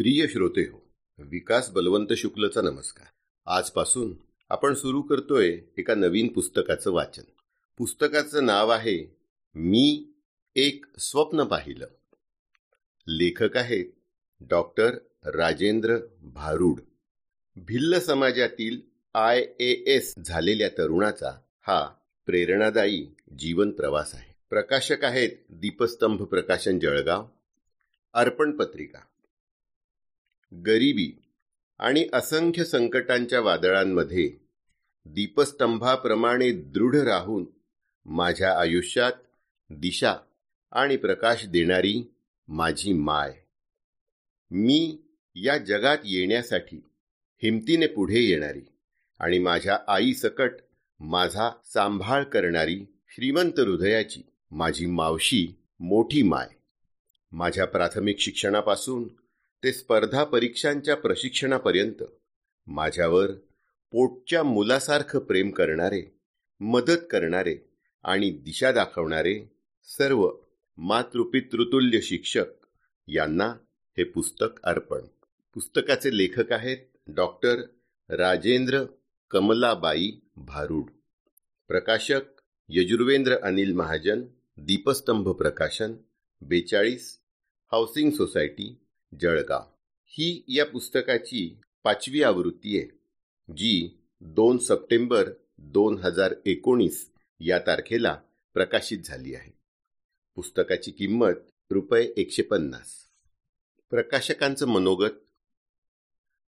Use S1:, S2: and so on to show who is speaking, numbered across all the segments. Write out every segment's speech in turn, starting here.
S1: प्रिय श्रोते हो विकास बलवंत शुक्लचा नमस्कार. आजपासून आपण सुरू करतोय एका नवीन पुस्तकाचं वाचन. पुस्तकाचं नाव आहे मी एक स्वप्न पाहिलं. लेखक आहेत डॉक्टर राजेंद्र भारूड. भिल्ल समाजातील आय ए एस झालेल्या तरुणाचा हा प्रेरणादायी जीवन प्रवास आहे. प्रकाशक आहेत दीपस्तंभ प्रकाशन जळगाव. अर्पण पत्रिका. गरिबी आणि असंख्य संकटांच्या वादळांमध्ये दीपस्तंभाप्रमाणे दृढ राहून माझ्या आयुष्यात दिशा आणि प्रकाश देणारी माझी माय. मी या जगात येण्यासाठी हिमतीने पुढे येणारी आणि माझ्या आई सकट माझा सांभाळ करणारी श्रीमंत हृदयाची माझी मावशी मोठी माय. माझ्या प्राथमिक शिक्षणापासून ते स्पर्धा परीक्षांच्या प्रशिक्षणापर्यंत. माझ्यावर पोटच्या मुलासारखं प्रेम करणारे मदत करणारे आणि दिशा दाखवणारे सर्व मातृपितृतुल्य शिक्षक यांना हे पुस्तक अर्पण. पुस्तकाचे लेखक आहेत डॉक्टर राजेंद्र कमलाबाई भारूड. प्रकाशक यजुर्वेंद्र अनिल महाजन दीपस्तंभ प्रकाशन बेचाळीस हाऊसिंग सोसायटी जळगाव. ही या पुस्तकाची पाचवी आवृत्ती आहे जी दोन सप्टेंबर दोन हजार एकोणीस या तारखेला प्रकाशित झाली आहे. पुस्तकाची किंमत रुपये एकशे पन्नास. प्रकाशकांचं मनोगत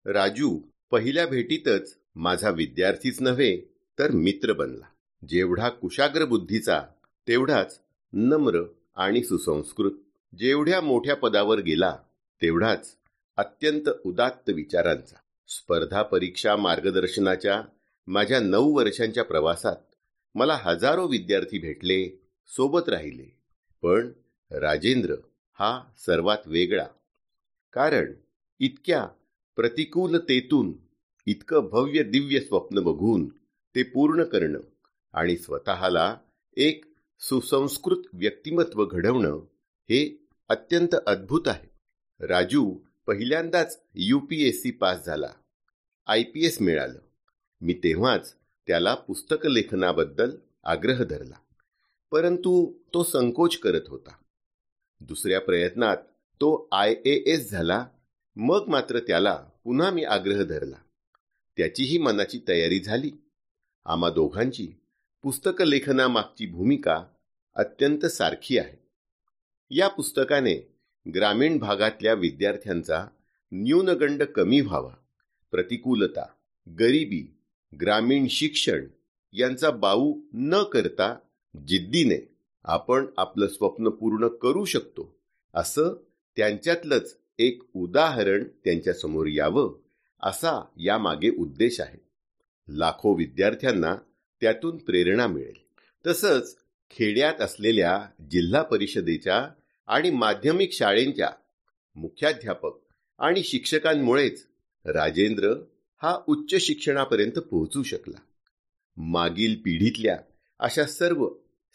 S1: राजू पहिल्या भेटीतच माझा विद्यार्थीच नव्हे तर मित्र बनला. जेवढा कुशाग्र बुद्धीचा तेवढाच नम्र आणि सुसंस्कृत. जेवढ्या मोठ्या पदावर गेला तेवढाच अत्यंत उदात्त विचारांचा स्पर्धा परीक्षा मार्गदर्शनाच्या माझ्या नऊ वर्षांच्या प्रवासात मला हजारो विद्यार्थी भेटले सोबत राहिले. पण राजेंद्र हा सर्वात वेगळा. कारण इतक्या प्रतिकूलतेतून इतकं भव्य दिव्य स्वप्न बघून ते पूर्ण करणं आणि स्वतःला एक सुसंस्कृत व्यक्तिमत्व घडवणं हे अत्यंत अद्भुत आहे. राजू पहिल्यांदाच U P S C pass झाला. आय पी एस मिळालं. मी तेव्हाच त्याला पुस्तक लेखनाबद्दल आग्रह धरला. परंतु तो संकोच करत होता. दुसऱ्या प्रयत्नात तो आय ए एस झाला. मग मात्र त्याला पुन्हा मी आग्रह धरला. त्याचीही मनाची तयारी झाली. आम्हा दोघांची पुस्तक लेखनामागची भूमिका अत्यंत सारखी आहे. या पुस्तकाने ग्रामीण भागातल्या विद्यार्थ्यांचा न्यूनगंड कमी व्हावा. प्रतिकूलता गरिबी ग्रामीण शिक्षण यांचा बाऊ न करता जिद्दीने आपण आपलं स्वप्न पूर्ण करू शकतो असं त्यांच्यातलंच एक उदाहरण त्यांच्यासमोर यावं असा यामागे उद्देश आहे. लाखो विद्यार्थ्यांना त्यातून प्रेरणा मिळेल. तसंच खेड्यात असलेल्या जिल्हा परिषदेच्या आणि माध्यमिक शाळेंच्या मुख्याध्यापक आणि शिक्षकांमुळेच राजेंद्र हा उच्च शिक्षणापर्यंत पोहोचू शकला. मागील पिढीतल्या अशा सर्व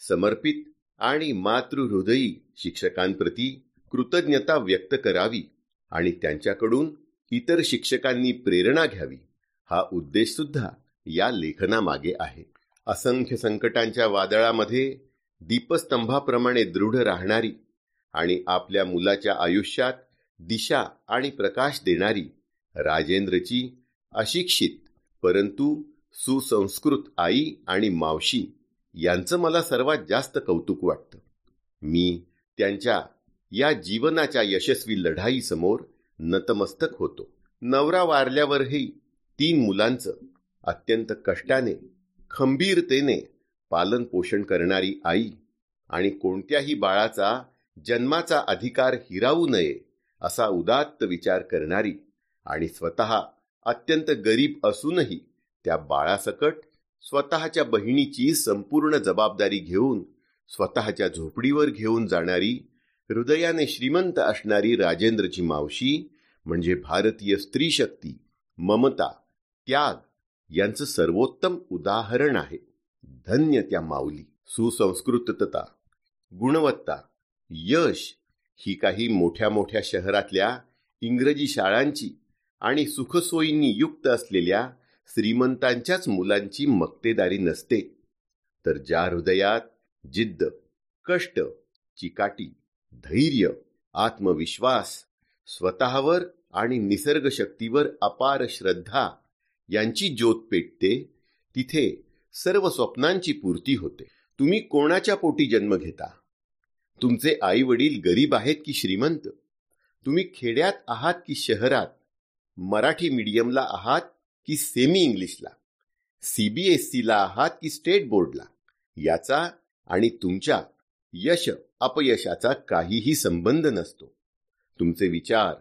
S1: समर्पित आणि मातृहृदयी शिक्षकांप्रती कृतज्ञता व्यक्त करावी आणि त्यांच्याकडून इतर शिक्षकांनी प्रेरणा घ्यावी हा उद्देश सुद्धा या लेखनामागे आहे. असंख्य संकटांच्या वादळामध्ये दीपस्तंभाप्रमाणे दृढ राहणारी आणि आपल्या मुलाच्या आयुष्यात दिशा आणि प्रकाश देणारी राजेंद्रची अशिक्षित परंतु सुसंस्कृत आई आणि मावशी यांचं मला सर्वात जास्त कौतुक वाटतं. मी त्यांच्या या जीवनाच्या यशस्वी लढाईसमोर नतमस्तक होतो. नवरा वारल्यावरही तीन मुलांचं अत्यंत कष्टाने खंबीरतेने पालन पोषण करणारी आई आणि कोणत्याही बाळाचा जन्माचा अधिकार हिरावू नये असा उदात्त विचार करणारी आणि स्वतः अत्यंत गरीब असूनही त्या बाळासकट स्वतःच्या बहिणीची संपूर्ण जबाबदारी घेऊन स्वतःच्या झोपडीवर घेऊन जाणारी हृदयाने श्रीमंत असणारी राजेंद्रची मावशी म्हणजे भारतीय स्त्री शक्ती ममता त्याग यांचं सर्वोत्तम उदाहरण आहे. धन्य त्या माऊली. सुसंस्कृतता गुणवत्ता यश ही काही मोठ्या मोठ्या शहरातल्या इंग्रजी शाळांची आणि सुखसोयींनी युक्त असलेल्या श्रीमंतांच्याच मुलांची मक्तेदारी नसते. तर ज्या हृदयात जिद्द कष्ट चिकाटी धैर्य आत्मविश्वास स्वतःवर आणि निसर्ग शक्तीवर अपार श्रद्धा यांची ज्योत पेटते तिथे सर्व स्वप्नांची पूर्ती होते. तुम्ही कोणाच्या पोटी जन्म घेता? तुमचे आई वडील गरीब आहेत की श्रीमंत? तुम्ही खेड्यात आहात की शहरात? मराठी मीडियमला आहात की सेमी इंग्लिशला सीबीएसईला आहात की स्टेट बोर्डला? याचा आणि तुमच्या यश अपयशाचा काहीही संबंध नसतो. तुमचे विचार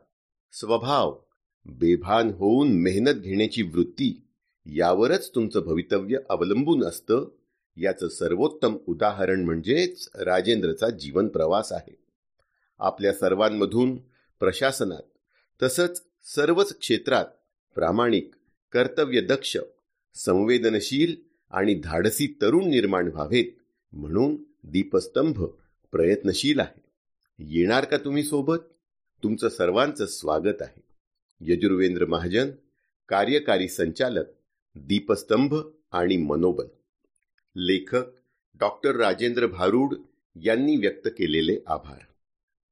S1: स्वभाव बेभान होऊन मेहनत घेण्याची वृत्ती यावरच तुमचं भवितव्य अवलंबून असतं याचं सर्वोत्तम उदाहरण म्हणजेच राजेंद्रचा जीवन प्रवास आहे. आपल्या सर्वांमधून प्रशासनात तसंच सर्वच क्षेत्रात प्रामाणिक कर्तव्यदक्ष संवेदनशील आणि धाडसी तरुण निर्माण व्हावेत म्हणून दीपस्तंभ प्रयत्नशील आहे. येणार का तुम्ही सोबत? तुमचं सर्वांचं स्वागत आहे. यजुर्वेंद्र महाजन कार्यकारी संचालक दीपस्तंभ आणि मनोबल. लेखक डॉक्टर राजेंद्र भारूड यांनी व्यक्त केलेले आभार.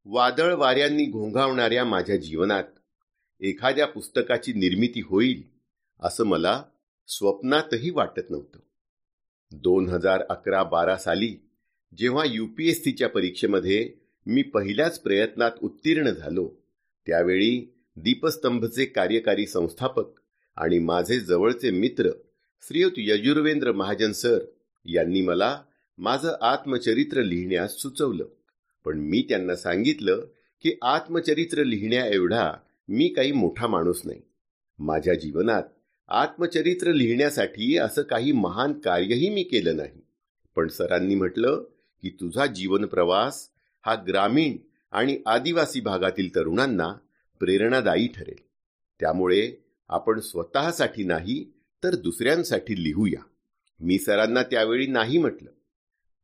S1: वादळ वाऱ्यांनी घोंघावणाऱ्या माझ्या जीवनात एखाद्या पुस्तकाची निर्मिती होईल असं मला स्वप्नातही वाटत नव्हतं. दोन हजार अकरा बारा साली जेव्हा युपीएससीच्या परीक्षेमध्ये मी पहिल्याच प्रयत्नात उत्तीर्ण झालो त्यावेळी दीपस्तंभचे कार्यकारी संस्थापक आणि माझे जवळचे मित्र श्रीयुत यजुर्वेंद्र महाजन सर यांनी मला माझं आत्मचरित्र लिहिण्यास सुचवलं. पण मी त्यांना सांगितलं की आत्मचरित्र लिहिण्याएवढा मी काही मोठा माणूस नाही. माझ्या जीवनात आत्मचरित्र लिहिण्यासाठी असं काही महान कार्यही मी केलं नाही. पण सरांनी म्हटलं की तुझा जीवन प्रवास हा ग्रामीण आणि आदिवासी भागातील तरुणांना प्रेरणादायी ठरेल. त्यामुळे आपण स्वतःसाठी नाही तर दुसऱ्यांसाठी लिहूया. मी सरांना त्यावेळी नाही म्हटलं.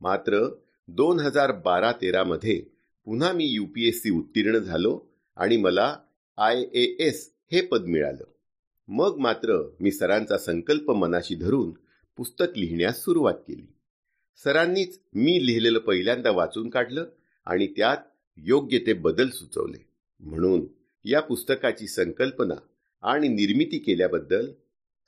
S1: मात्र दोन हजार बारा तेरामध्ये पुन्हा मी युपीएससी उत्तीर्ण झालो आणि मला आय ए एस हे पद मिळालं. मग मात्र मी सरांचा संकल्प मनाशी धरून पुस्तक लिहिण्यास सुरुवात केली. सरांनीच मी लिहिलेलं पहिल्यांदा वाचून काढलं आणि त्यात योग्य ते बदल सुचवले. म्हणून या पुस्तकाची संकल्पना आणि निर्मिती केल्याबद्दल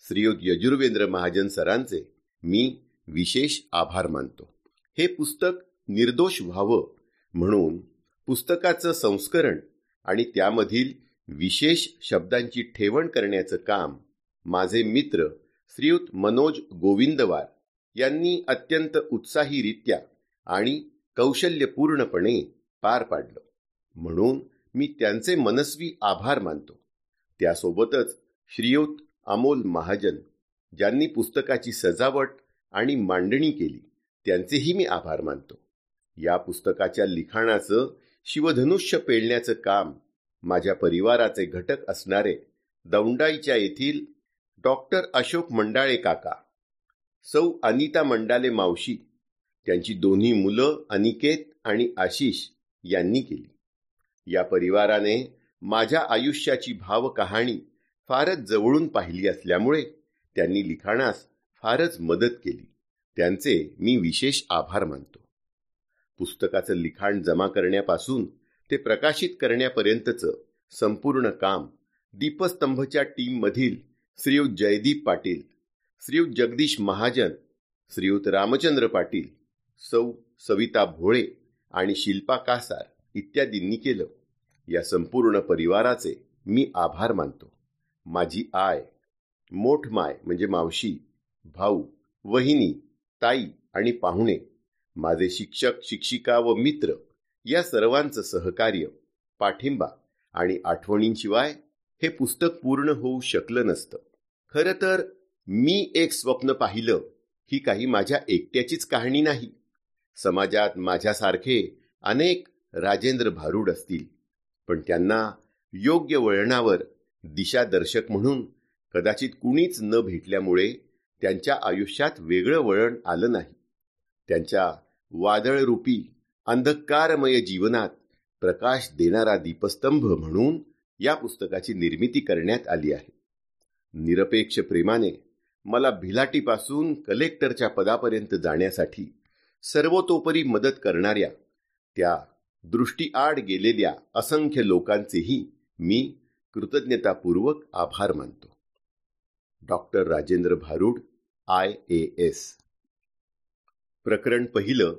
S1: श्रीयुत यजुर्वेंद्र महाजन सरांचे मी विशेष आभार मानतो. हे पुस्तक निर्दोष व्हावं म्हणून पुस्तकाचं संस्करण आणि त्यामधील विशेष शब्दांची ठेवण करण्याचं काम माझे मित्र श्रीयुत मनोज गोविंदवार यांनी अत्यंत उत्साहीरित्या आणि कौशल्यपूर्णपणे पार पाडलं. म्हणून मी त्यांचे मनस्वी आभार मानतो. त्यासोबतच श्रीयुत अमोल महाजन ज्यांनी पुस्तकाची सजावट आणि मांडणी केली त्यांचेही मी आभार मानतो. या पुस्तकाच्या लिखाणाचं शिवधनुष्य पेळण्याचं काम माझ्या परिवाराचे घटक असणारे दौंडाईच्या येथील डॉक्टर अशोक मंडाळे काका सौ अनिता मंडाले मावशी त्यांची दोन्ही मुलं अनिकेत आणि आशिष यांनी केली. या परिवाराने माझ्या आयुष्याची भावकहाणी फारच जवळून पाहिली असल्यामुळे त्यांनी लिखाणास फारच मदत केली. त्यांचे मी विशेष आभार मानतो. पुस्तकाचं लिखाण जमा करण्यापासून ते प्रकाशित करण्यापर्यंतचं संपूर्ण काम दीपस्तंभच्या टीममधील श्रीयुत जयदीप पाटील श्रीयुत जगदीश महाजन श्रीयुत रामचंद्र पाटील सौ सविता भोळे आणि शिल्पा कासार इत्यादींनी केलं. या संपूर्ण परिवाराचे मी आभार मानतो. माझी आय मोठमाय म्हणजे मावशी भाऊ वहिनी ताई आणि पाहुणे माझे शिक्षक शिक्षिका व मित्र या सर्वांचं सहकार्य पाठिंबा आणि आठवणींशिवाय हे पुस्तक पूर्ण होऊ शकलं नसतं. खरं तर मी एक स्वप्न पाहिलं ही काही माझ्या एकट्याचीच कहाणी नाही. समाजात माझ्यासारखे अनेक राजेंद्र भारूड असतील पण त्यांना योग्य वळणावर दिशादर्शक म्हणून कदाचित कुणीच न भेटल्यामुळे त्यांच्या आयुष्यात वेगळं वळण आलं नाही. त्यांच्या वादळरूपी अंधकारमय जीवनात प्रकाश देणारा दीपस्तंभ म्हणून या पुस्तकाची निर्मिती करण्यात आली आहे. निरपेक्ष प्रेमाने मला भिलाटीपासून कलेक्टरच्या पदापर्यंत जाण्यासाठी सर्वतोपरी मदत करणाऱ्या त्या दृष्टीआड गेलेल्या असंख्य लोकांचेही मी कृतज्ञतापूर्वक आभार मानतो. Doctor Rajendra Bharud I A S. प्रकरण पहिलं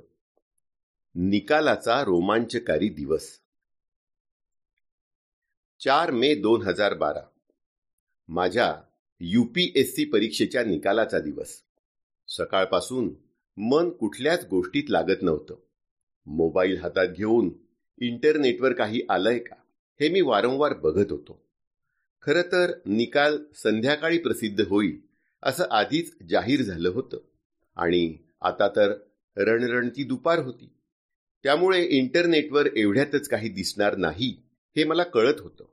S1: निकालाचा रोमांचकारी दिवस. चार मे दोन हजार बारा माझ्या यूपीएससी परीक्षेच्या निकालाचा दिवस. सकाळपासून मन कुठल्याच गोष्टीत लागत नव्हतं. मोबाईल हातात घेऊन इंटरनेटवर काही आलंय का हे मी वारंवार बघत होतो. खरं तर निकाल संध्याकाळी प्रसिद्ध होईल असं आधीच जाहीर झालं होतं. आणि आता तर रणरणती दुपार होती. त्यामुळे इंटरनेटवर एवढ्यातच काही दिसणार नाही हे मला कळत होतं.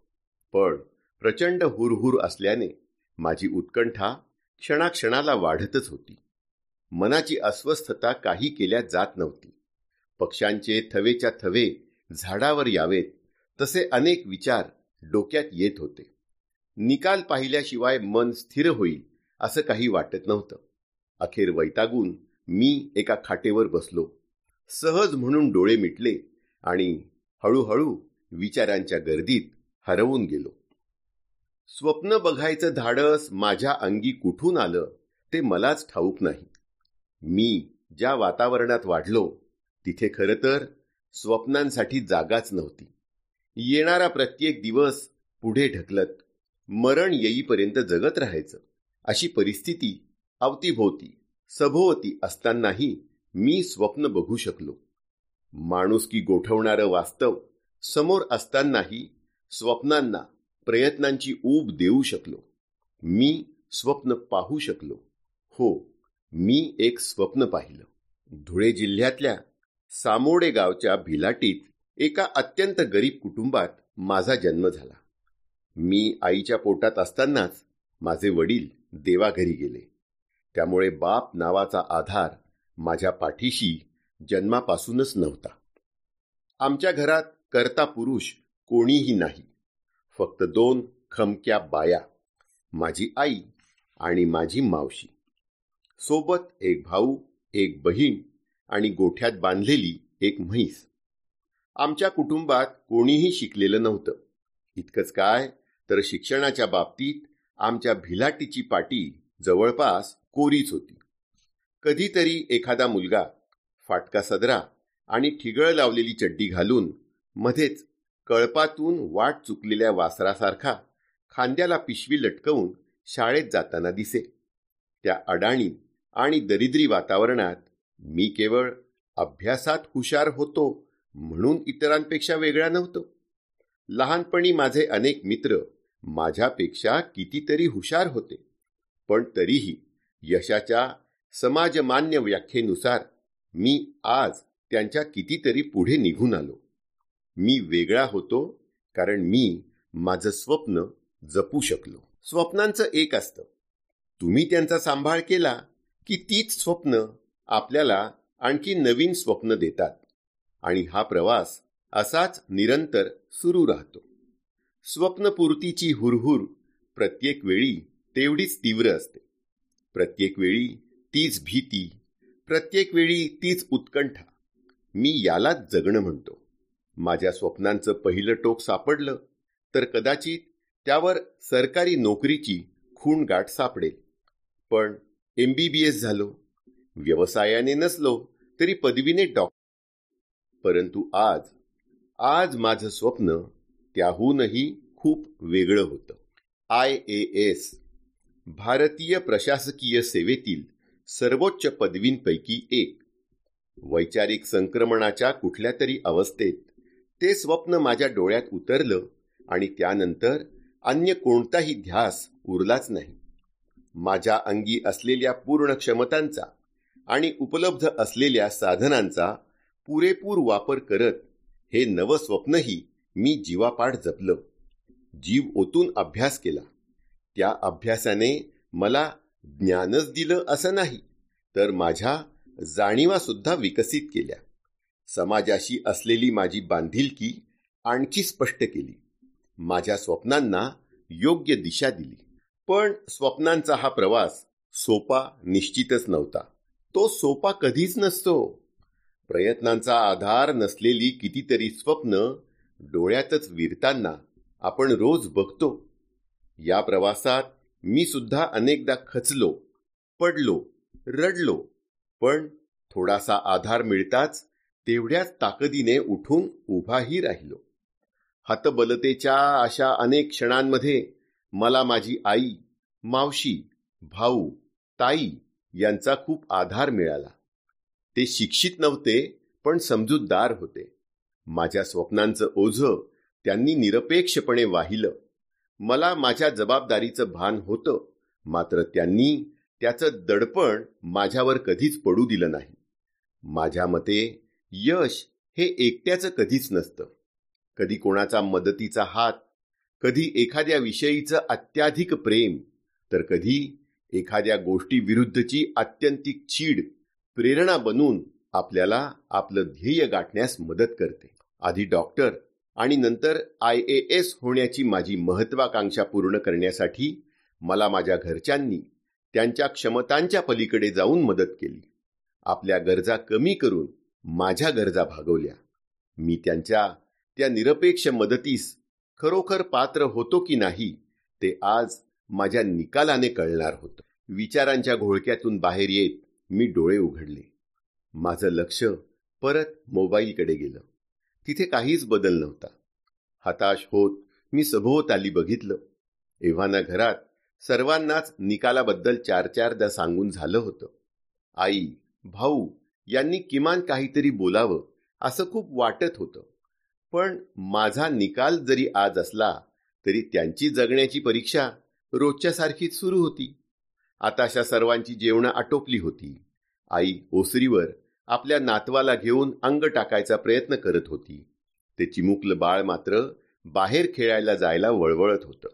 S1: पण प्रचंड हुरहुर असल्याने माझी उत्कंठा क्षणाक्षणाला वाढतच होती. मनाची अस्वस्थता काही केल्या जात नव्हती. पक्ष्यांचे थवेच्या थवे झाडावर यावेत तसे अनेक विचार डोक्यात येत होते. निकाल पाहिल्याशिवाय मन स्थिर होईल असं काही वाटत नव्हतं. अखेर वैतागून मी एका खाटेवर बसलो. सहज म्हणून डोळे मिटले आणि हळूहळू विचारांच्या गर्दीत हरवून गेलो. स्वप्न बघायचं धाडस माझ्या अंगी कुठून आलं ते मलाच ठाऊक नाही. मी ज्या वातावरणात वाढलो तिथे खरं तर स्वप्नांसाठी जागाच नव्हती. येणारा प्रत्येक दिवस पुढे ढकलत मरण येईपर्यंत जगत राहायचं. अशी परिस्थिती अवतीभोवती सभोवती असतानाही मी स्वप्न बघू शकलो. माणुसकी गोठवणारं वास्तव समोर असतानाही स्वप्नांना प्रयत्नांची ऊब देऊ शकलो. मी स्वप्न पाहू शकलो. हो मी एक स्वप्न पाहिलं. धुळे जिल्ह्यातल्या सामोडे गावच्या भिलाटीत एका अत्यंत गरीब कुटुंबात माझा जन्म झाला. मी आईच्या पोटात असतानाच माझे वडील देवाघरी गेले. त्यामुळे बाप नावाचा आधार माझ्या पाठीशी जन्मापासूनच नव्हता. आमच्या घरात करता पुरुष कोणीही नाही. फक्त दोन खमक्या बाया माझी आई आणि माझी मावशी. सोबत एक भाऊ एक बहीण आणि गोठ्यात बांधलेली एक म्हैस. आमच्या कुटुंबात कोणीही शिकलेलं नव्हतं. इतकंच काय तर शिक्षणाच्या बाबतीत आमच्या भिलाटीची पाटी जवळपास कोरीच होती. कधीतरी एखादा मुलगा फाटका सदरा आणि ठिगळ लावलेली चड्डी घालून मध्येच कळपातून वाट चुकलेल्या वासरासारखा खांद्याला पिशवी लटकवून शाळेत जाताना दिसे. त्या अडाणी आणि दरिद्री वातावरणात मी केवळ अभ्यासात हुशार होतो म्हणून इतरांपेक्षा वेगळा नव्हतो. लहानपणी माझे अनेक मित्र माझ्यापेक्षा कितीतरी हुशार होते. पण तरीही यशाच्या समाजमान्य व्याख्येनुसार मी आज त्यांच्या कितीतरी पुढे निघून आलो. मी वेगळा होतो कारण मी माझं स्वप्न जपू शकलो. स्वप्नांचं एक असतं. तुम्ही त्यांचा सांभाळ केला की तीच स्वप्न आपल्याला आणखी नवीन स्वप्न देतात. आणि हा प्रवास असाच निरंतर सुरू राहतो. स्वप्नपूर्तीची हुरहुर प्रत्येक वेळी तेवढीच तीव्र असते. प्रत्येक वेळी तीच भीती प्रत्येक वेळी तीच उत्कंठा. मी यालाच जगणं म्हणतो. माझ्या स्वप्नांचं पहिलं टोक सापडलं तर कदाचित त्यावर सरकारी नोकरीची खूण गाठ सापडेल. पण एम बी बी एस झालो. व्यवसायाने नसलो तरी पदवीने डॉक्टर परंतु आज आज माझं स्वप्न त्याहूनही खूप वेगळं होतं. आय ए एस भारतीय प्रशासकीय सेवेतील सर्वोच्च पदवींपैकी एक. वैचारिक संक्रमणाच्या कुठल्या तरी अवस्थेत ते स्वप्न माझ्या डोळ्यात उतरलं आणि त्यानंतर अन्य कोणताही ध्यास उरलाच नाही. माझ्या अंगी असलेल्या पूर्ण क्षमतांचा आणि उपलब्ध असलेल्या साधनांचा पुरेपूर वापर करत हे नवस्वप्नही मी जीवापाठ जपलं. जीव ओतून अभ्यास केला. त्या अभ्यासाने मला ज्ञानच दिलं असं नाही तर माझ्या जाणीवासुद्धा विकसित केल्या. समाजाशी असलेली माझी बांधिलकी आणखी स्पष्ट केली. माझ्या स्वप्नांना योग्य दिशा दिली. पण स्वप्नांचा हा प्रवास सोपा निश्चितच नव्हता. तो सोपा कधीच नसतो. प्रयत्नांचा आधार नसलेली कितीतरी स्वप्न डोळ्यातच विरताना आपण रोज बघतो. या प्रवासात मी सुद्धा अनेकदा खचलो पडलो रडलो पण थोडासा आधार मिळताच तेवढ्याच ताकदीने उठून उभाही राहिलो. हतबलतेच्या अशा अनेक क्षणांमध्ये मला माझी आई मावशी भाऊ ताई यांचा खूप आधार मिळाला. ते शिक्षित नव्हते पण समजूतदार होते. माझ्या स्वप्नांचं ओझं त्यांनी निरपेक्षपणे वाहिलं. मला माझ्या जबाबदारीचं भान होतं मात्र त्यांनी त्याचं दडपण माझ्यावर कधीच पडू दिलं नाही. माझ्या मते यश हे एकट्याचं कधीच नसतं. कधी कोणाचा मदतीचा हात कधी एखाद्या विषयीचं अत्याधिक प्रेम तर कधी एखाद्या गोष्टीविरुद्धची आत्यंतिक चीड प्रेरणा बनून आपल्याला आपलं ध्येय गाठण्यास मदत करते. आधी डॉक्टर आणि नंतर आय ए एस होण्याची माझी महत्वाकांक्षा पूर्ण करण्यासाठी मला माझ्या घरच्यांनी त्यांच्या क्षमतांच्या पलीकडे जाऊन मदत केली. आपल्या गरजा कमी करून माझ्या गरजा भागवल्या. मी त्यांच्या त्या निरपेक्ष मदतीस खरोखर पात्र होतो की नाही ते आज माझ्या निकालाने कळणार होतं. विचारांच्या घोळक्यातून बाहेर येत मी डोळे उघडले. माझं लक्ष परत मोबाईलकडे गेलं. तिथे काहीच बदल नव्हता. हताश होत मी सभोवताली बघितलं. एव्हाना घरात सर्वांनाच निकालाबद्दल चार चारदा सांगून झालं होतं. आई भाऊ यांनी किमान काहीतरी बोलावं असं खूप वाटत होतं. पण माझा निकाल जरी आज असला तरी त्यांची जगण्याची परीक्षा रोजच्यासारखीच सुरू होती. आता अशा सर्वांची जेवणं आटोपली होती. आई ओसरीवर आपल्या नातवाला घेऊन अंग टाकायचा प्रयत्न करत होती. ते चिमुकलं बाळ मात्र बाहेर खेळायला जायला वळवळत होतं.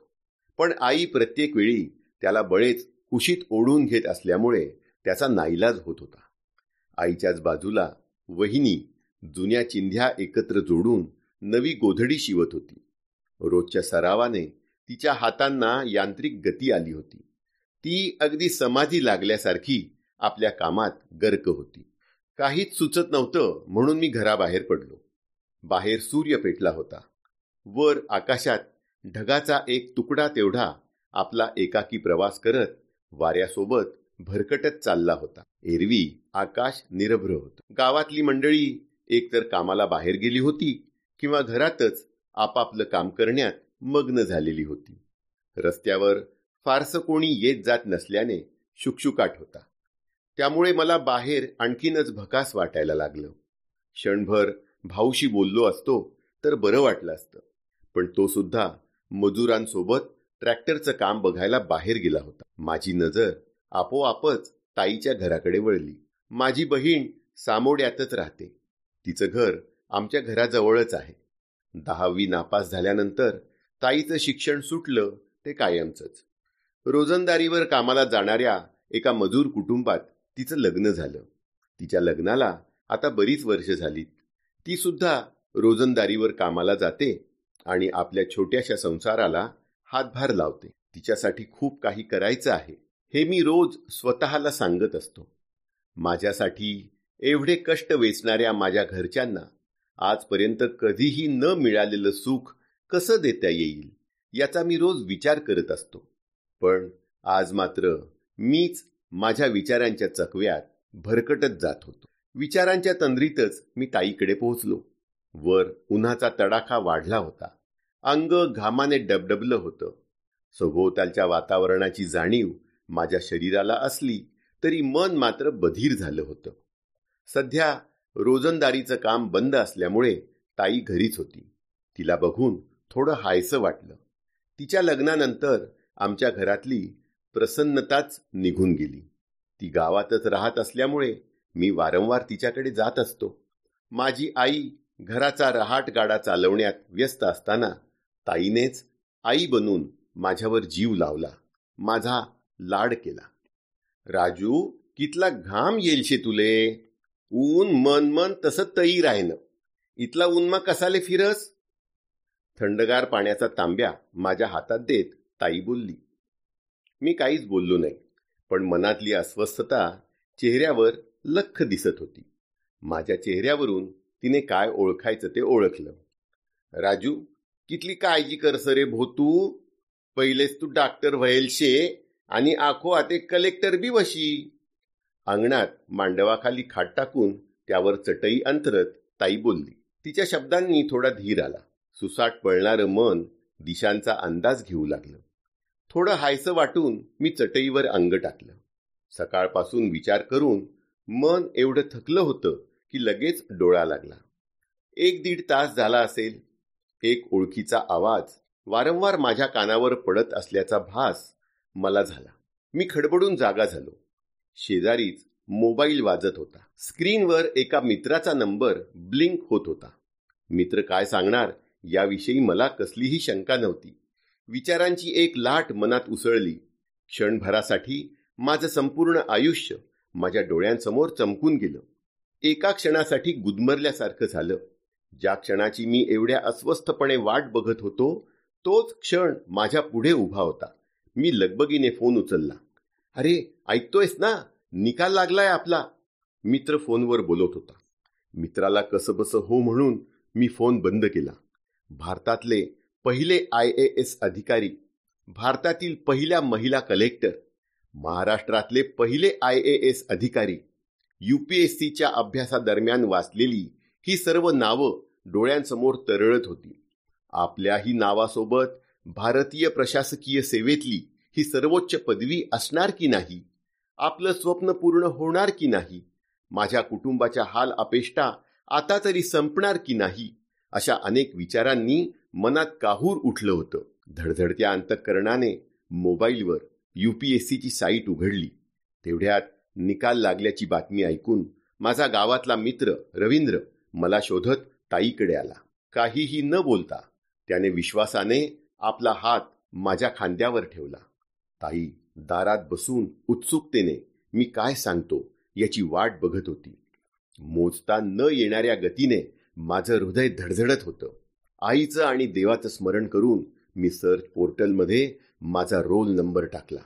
S1: पण आई प्रत्येक वेळी त्याला बळेच कुशीत ओढून घेत असल्यामुळे त्याचा नाईलाज होत होता. आईच्याच बाजूला वहिनी जुन्या चिंध्या एकत्र जोडून नवी गोधडी शिवत होती. रोजच्या सरावाने तिच्या हातांना यांत्रिक गती आली होती. ती अगदी समाधी लागल्यासारखी आपल्या कामात गर्क होती. काहीच सुचत नव्हतं म्हणून मी घराबाहेर पडलो. बाहेर सूर्य पेटला होता. वर आकाशात ढगाचा एक तुकडा तेवढा आपला एकाकी प्रवास करत वाऱ्यासोबत भरकटत चालला होता. एरवी आकाश निरभ्र होत. गावातली मंडळी एकतर कामाला बाहेर गेली होती किंवा घरातच आपापलं काम करण्यात मग्न झालेली होती. रस्त्यावर फारसं कोणी येत जात नसल्याने शुकशुकाट होता. त्यामुळे मला बाहेर आणखीनच भकास वाटायला लागलं. क्षणभर भाऊशी बोललो असतो तर बरं वाटलं असतं. पण तो सुद्धा मजुरांसोबत ट्रॅक्टरचं काम बघायला बाहेर गेला होता. माझी नजर आपोआपच ताईच्या घराकडे वळली. माझी बहीण सामोड्यातच राहते. तिचं घर आमच्या घराजवळच आहे. दहावी नापास झाल्यानंतर ताईचं शिक्षण सुटलं ते कायमचंच. रोजंदारीवर कामाला जाणाऱ्या एका मजूर कुटुंबात तिचं लग्न झालं. तिच्या लग्नाला आता बरीच वर्ष झालीत. ती सुद्धा रोजंदारीवर कामाला जाते आणि आपल्या छोट्याशा संसाराला हातभार लावते. तिच्यासाठी खूप काही करायचं आहे. हे मी रोज स्वतःला सांगत असतो. माझ्यासाठी एवढे कष्ट वेचणाऱ्या माझ्या घरच्यांना आजपर्यंत कधीही न मिळालेलं सुख कसं देता येईल याचा मी रोज विचार करत असतो. पण आज मात्र मीच माझ्या विचारांच्या चकव्यात भरकटत जात होतो. विचारांच्या तंद्रीतच मी ताईकडे पोहोचलो. वर उन्हाचा तडाखा वाढला होता. अंग घामाने डबडबलं होतं. सभोवतालच्या वातावरणाची जाणीव माझ्या शरीराला असली तरी मन मात्र बधीर झालं होतं. सध्या रोजंदारीचं काम बंद असल्यामुळे ताई घरीच होती. तिला बघून थोडं हायसं वाटलं. तिच्या लग्नानंतर आमच्या घरातली प्रसन्नताच निघून गेली. ती गावातच राहत असल्यामुळे मी वारंवार तिच्याकडे जात असतो. माझी आई घराचा रहाट गाडा चालवण्यात व्यस्त असताना ताईनेच आई बनून माझ्यावर जीव लावला. माझा लाड केला. राजू कितला घाम येईल तुले? ऊन मन मन तसं तई राहिनं इथला उन्मा कसाले फिरस? थंडगार पाण्याचा तांब्या माझ्या हातात देत ताई बोलली. मी काहीच बोललो नाही. पण मनातली अस्वस्थता चेहऱ्यावर लख दिसत होती. माझ्या चेहऱ्यावरून तिने काय ओळखायचं ते ओळखलं. राजू कितली काळजी कर सरे भोतू? पहिलेच तू डॉक्टर व्हायल शे आणि आखो आते कलेक्टर बी वशी. अंगणात मांडवाखाली खाट टाकून त्यावर चटई अंतरत ताई बोलली. तिच्या शब्दांनी थोडा धीर आला. सुसाट पळणारं मन दिशांचा अंदाज घेऊ लागलं. थोडं हायसं वाटून मी चटईवर अंग टाकलं. सकाळपासून विचार करून मन एवढं थकलं होतं की लगेच डोळा लागला. एक दीड तास झाला असेल. एक ओळखीचा आवाज वारंवार माझ्या कानावर पडत असल्याचा भास मला झाला. मी खडबडून जागा झालो. शेजारीच मोबाईल वाजत होता. स्क्रीनवर एका मित्राचा नंबर ब्लिंक होत होता. मित्र काय सांगणार याविषयी मला कसलीही शंका नव्हती. विचारांची एक लाट मनात उसळली. क्षणभरासाठी माझं संपूर्ण आयुष्य माझ्या डोळ्यांसमोर चमकून गेलं. एका क्षणासाठी गुदमरल्यासारखं झालं. ज्या क्षणाची मी एवढ्या अस्वस्थपणे वाट बघत होतो तोच क्षण माझ्या पुढे उभा होता. मी लगबगीने फोन उचलला. अरे ऐकतोयस ना? निकाल लागलाय आपला. मित्र फोनवर बोलत होता. मित्राला कसं बसं हो म्हणून मी फोन बंद केला. भारतातले पहिले आय ए एस अधिकारी भारतातील पहिल्या महिला कलेक्टर महाराष्ट्रातले पहिले आय ए एस अधिकारी यूपीएससीच्या अभ्यासादरम्यान वाचलेली ही सर्व नावं डोळ्यांसमोर तरळत होती. आपल्या ही नावासोबत भारतीय प्रशासकीय सेवेतली ही सर्वोच्च पदवी असणार की नाही? आपलं स्वप्न पूर्ण होणार की नाही? माझ्या कुटुंबाच्या हाल अपेष्टा आता तरी संपणार की नाही? अशा अनेक विचारांनी मनात काहूर उठलं होतं. धडधडत्या अंतकरणाने मोबाईलवर यूपीएससीची साईट उघडली. तेवढ्यात निकाल लागल्याची बातमी ऐकून माझा गावातला मित्र रवींद्र मला शोधत ताईकडे आला. काहीही न बोलता त्याने विश्वासाने आपला हात माझ्या खांद्यावर ठेवला. ताई दारात बसून उत्सुकतेने मी काय सांगतो याची वाट बघत होती. मोजता न येणाऱ्या गतीने माझं हृदय धडधडत होतं. आईचं आणि देवाचं स्मरण करून मी सर्च पोर्टलमध्ये माझा रोल नंबर टाकला.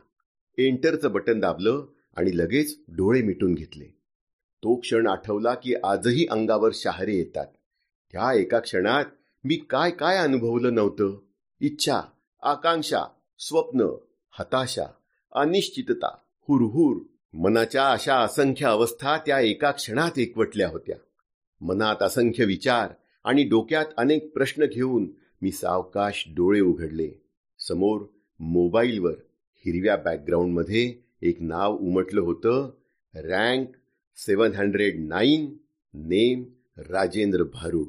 S1: एंटरचं बटन दाबलं आणि लगेच डोळे मिटून घेतले. तो क्षण आठवला की आजही अंगावर शहारे येतात. त्या एका क्षणात मी काय काय अनुभवलं नव्हतं. इच्छा आकांक्षा स्वप्न हताशा अनिश्चितता हुरहुर मनाच्या अशा असंख्य अवस्था त्या एका क्षणात एकवटल्या होत्या. मनात असंख्य विचार आणि डोक्यात अनेक प्रश्न घेऊन मी सावकाश डोळे उघडले. समोर मोबाईलवर हिरव्या बॅकग्राऊंडमध्ये एक नाव उमटलं होतं rank seven hundred nine name Rajendra Bharud.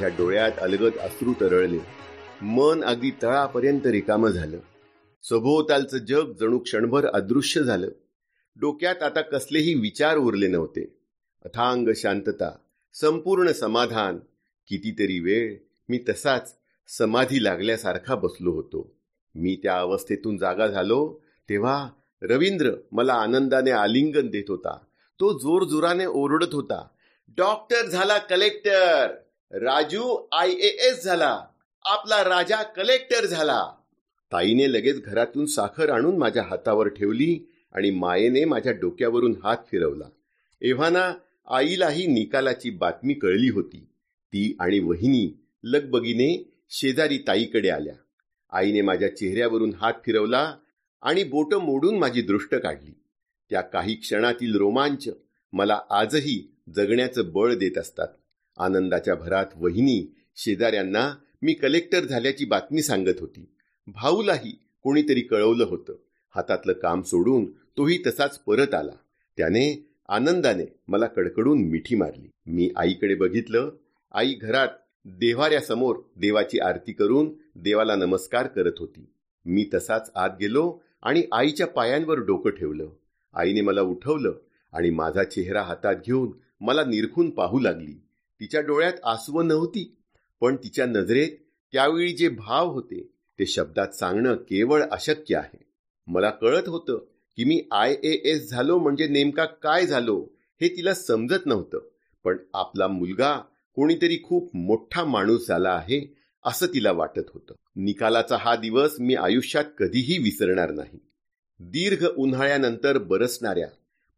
S1: माझ्या डोळ्यात अलगद अश्रू तरळले. मन अगदी तळापर्यंत रिकामं झालं. सभोवतालचं जग जणू क्षणभर अदृश्य झालं. डोक्यात आता कसलेही विचार उरले नव्हते. अथांग शांतता संपूर्ण समाधान कितीतरी वेळ मी तसाच समाधी लागल्यासारखा बसलो होतो. मी त्या अवस्थेतून जागा झालो तेव्हा रवींद्र मला आनंदाने आलिंगन देत होता. तो जोरजोराने ओरडत होता डॉक्टर झाला collector! Raju I A S झाला. आपला राजा कलेक्टर झाला. ताईने लगेच घरातून साखर आणून माझ्या हातावर ठेवली आणि मायेने माझ्या डोक्यावरून हात फिरवला. एव्हाना आईलाही निकालाची बातमी कळली होती. ती आणि वहिनी लगबगीने शेजारी ताईकडे आल्या. आईने माझ्या चेहऱ्यावरून हात फिरवला आणि बोट मोडून माझी दृष्ट काढली. त्या काही क्षणातील रोमांच मला आजही जगण्याचं बळ देत असतात. आनंदाच्या भरात वहिनी शेजाऱ्यांना मी कलेक्टर झाल्याची बातमी सांगत होती. भाऊलाही कोणीतरी कळवलं होतं. हातातलं काम सोडून तोही तसाच परत आला. त्याने आनंदाने मला कडकडून मिठी मारली. मी आईकडे बघितलं. आई घरात देव्हाऱ्यासमोर देवाची आरती करून देवाला नमस्कार करत होती. मी तसाच आत गेलो आणि आईच्या पायांवर डोकं ठेवलं. आईने मला उठवलं आणि माझा चेहरा हातात घेऊन मला निरखून पाहू लागली. तिच्या डोळ्यात आसवं नव्हती पण तिच्या नजरेत त्यावेळी जे भाव होते ते शब्दात सांगणं केवळ अशक्य आहे. मला कळत होतं की मी आय ए एस झालो म्हणजे नेमका काय झालो हे तिला समजत नव्हतं पण आपला मुलगा कोणीतरी खूप मोठा माणूस झाला आहे असं तिला वाटत होतं. निकालाचा हा दिवस मी आयुष्यात कधीही विसरणार नाही. दीर्घ उन्हाळ्यानंतर बरसणाऱ्या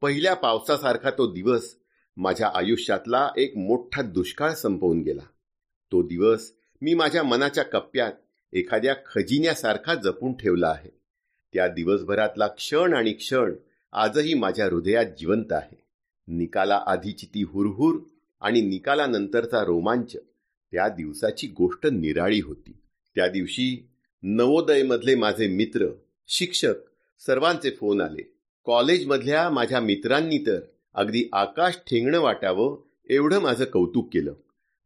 S1: पहिल्या पावसासारखा तो दिवस माझ्या आयुष्यातला एक मोठा दुष्काळ संपवून गेला. तो दिवस मी माझ्या मनाच्या कप्प्यात एखाद्या खजिन्यासारखा जपून ठेवला आहे. त्या दिवसभरातला क्षण आणि क्षण आजही माझ्या हृदयात जिवंत आहे. निकाला आधीची ती हुरहुर आणि निकालानंतरचा रोमांच. त्या दिवसाची गोष्ट निराळी होती. त्या दिवशी नवोदयमधले माझे मित्र शिक्षक सर्वांचे फोन आले. कॉलेजमधल्या माझ्या मित्रांनी तर अगदी आकाश ठेंगणं वाटावं एवढं माझं कौतुक केलं.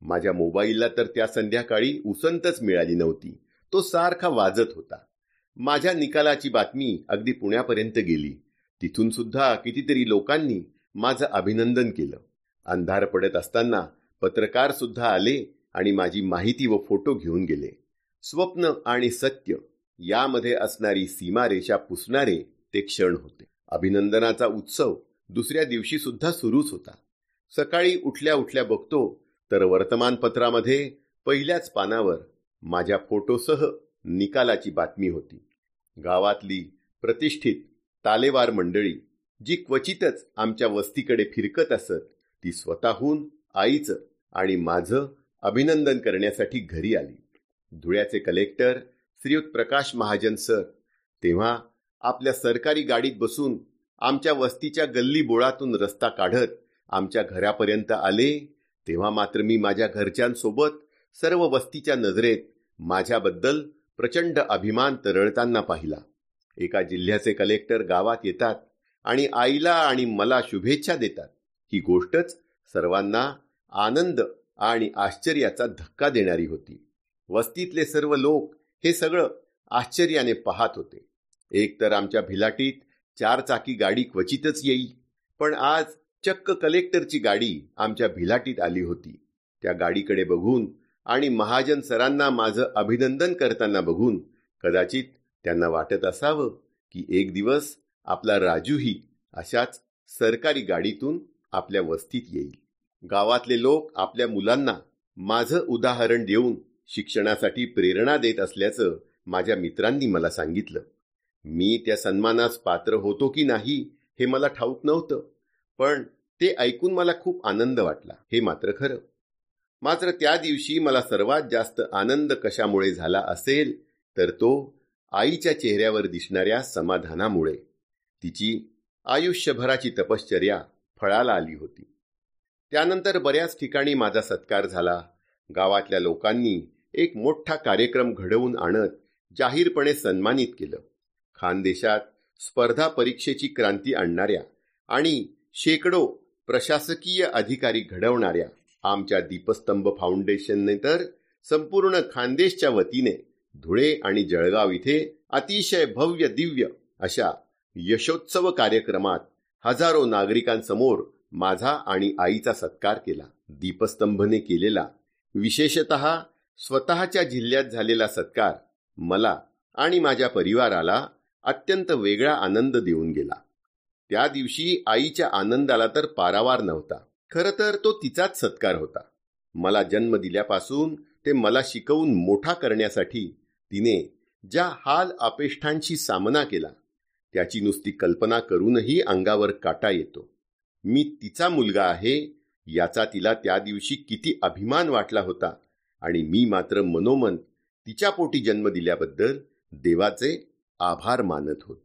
S1: माझ्या मोबाईलला तर त्या संध्याकाळी उसंतच मिळाली नव्हती. तो सारखा वाजत होता. माझ्या निकालाची बातमी अगदी पुण्यापर्यंत गेली. तिथून सुद्धा कितीतरी लोकांनी माझं अभिनंदन केलं. अंधार पडत असताना पत्रकार सुद्धा आले आणि माझी माहिती व फोटो घेऊन गेले. स्वप्न आणि सत्य यामध्ये असणारी सीमारेषा पुसणारे ते क्षण होते. अभिनंदनाचा उत्सव दुसऱ्या दिवशी सुद्धा सुरूच होता. सकाळी उठल्या उठल्या बघतो तर वर्तमानपत्रामध्ये पहिल्याच पानावर माझ्या फोटोसह निकालाची बातमी होती. गावातली प्रतिष्ठित तालेवार मंडळी जी क्वचितच आमच्या वस्तीकडे फिरकत असत ती स्वतःहून आईचं आणि माझं अभिनंदन करण्यासाठी घरी आली. धुळ्याचे कलेक्टर श्रीयुत प्रकाश महाजन सर तेव्हा आपल्या सरकारी गाडीत बसून आमच्या वस्तीच्या गल्ली बोळातून रस्ता काढत आमच्या घरापर्यंत आले तेव्हा मात्र मी माझ्या घरच्यांसोबत सर्व वस्तीच्या नजरेत माझ्याबद्दल प्रचंड अभिमान तरळताना पाहिला. एका जिल्ह्याचे कलेक्टर गावात येतात आणि आईला आणि मला शुभेच्छा देतात. ही गोष्टच सर्वांना आनंद आणि आश्चर्याचा धक्का देणारी होती. वस्तीतले सर्व लोक हे सगळं आश्चर्याने पाहत होते. एक तर आमच्या भिलाटीत चार चाकी गाडी क्वचितच येई पण आज चक्क कलेक्टरची गाडी आमच्या भिलाटीत आली होती. त्या गाडीकडे बघून आणि महाजन सरांना माझं अभिनंदन करताना बघून कदाचित त्यांना वाटत असावं की एक दिवस आपला राजूही अशाच सरकारी गाडीतून आपल्या वस्तीत येईल. गावातले लोक आपल्या मुलांना माझं उदाहरण देऊन शिक्षणासाठी प्रेरणा देत असल्याचं माझ्या मित्रांनी मला सांगितलं. मी त्या सन्मानास पात्र होतो की नाही हे मला ठाऊक नव्हतं पण ते ऐकून मला खूप आनंद वाटला हे मात्र खरं. मात्र त्या दिवशी मला सर्वात जास्त आनंद कशामुळे झाला असेल तर तो आईच्या चेहऱ्यावर दिसणाऱ्या समाधानामुळे. तिची आयुष्यभराची तपश्चर्या फळाला आली होती. त्यानंतर बऱ्याच ठिकाणी माझा सत्कार झाला. गावातल्या लोकांनी एक मोठा कार्यक्रम घडवून आणत जाहीरपणे सन्मानित केलं. खानदेशात स्पर्धा परीक्षेची क्रांती आणणाऱ्या आणि शेकडो प्रशासकीय अधिकारी घडवणाऱ्या आमच्या दीपस्तंभ फाउंडेशनने तर संपूर्ण खानदेशच्या वतीने धुळे आणि जळगाव इथे अतिशय भव्य दिव्य अशा यशोत्सव कार्यक्रमात हजारो नागरिकांसमोर माझा आणि आईचा सत्कार केला. दीपस्तंभने केलेला विशेषत स्वतःच्या जिल्ह्यात झालेला सत्कार मला आणि माझ्या परिवाराला अत्यंत वेगळा आनंद देऊन गेला. त्या दिवशी आईच्या आनंदाला तर पारावार नव्हता. खरं तर तो तिचाच सत्कार होता. मला जन्म दिल्यापासून ते मला शिकवून मोठा करण्यासाठी तिने ज्या हाल अपेष्टांशी सामना केला त्याची नुसती कल्पना करूनही अंगावर काटा येतो. मी तिचा मुलगा आहे याचा तिला त्या दिवशी किती अभिमान वाटला होता आणि मी मात्र मनोमन तिच्या पोटी जन्म दिल्याबद्दल देवाचे आभार मानत होतो.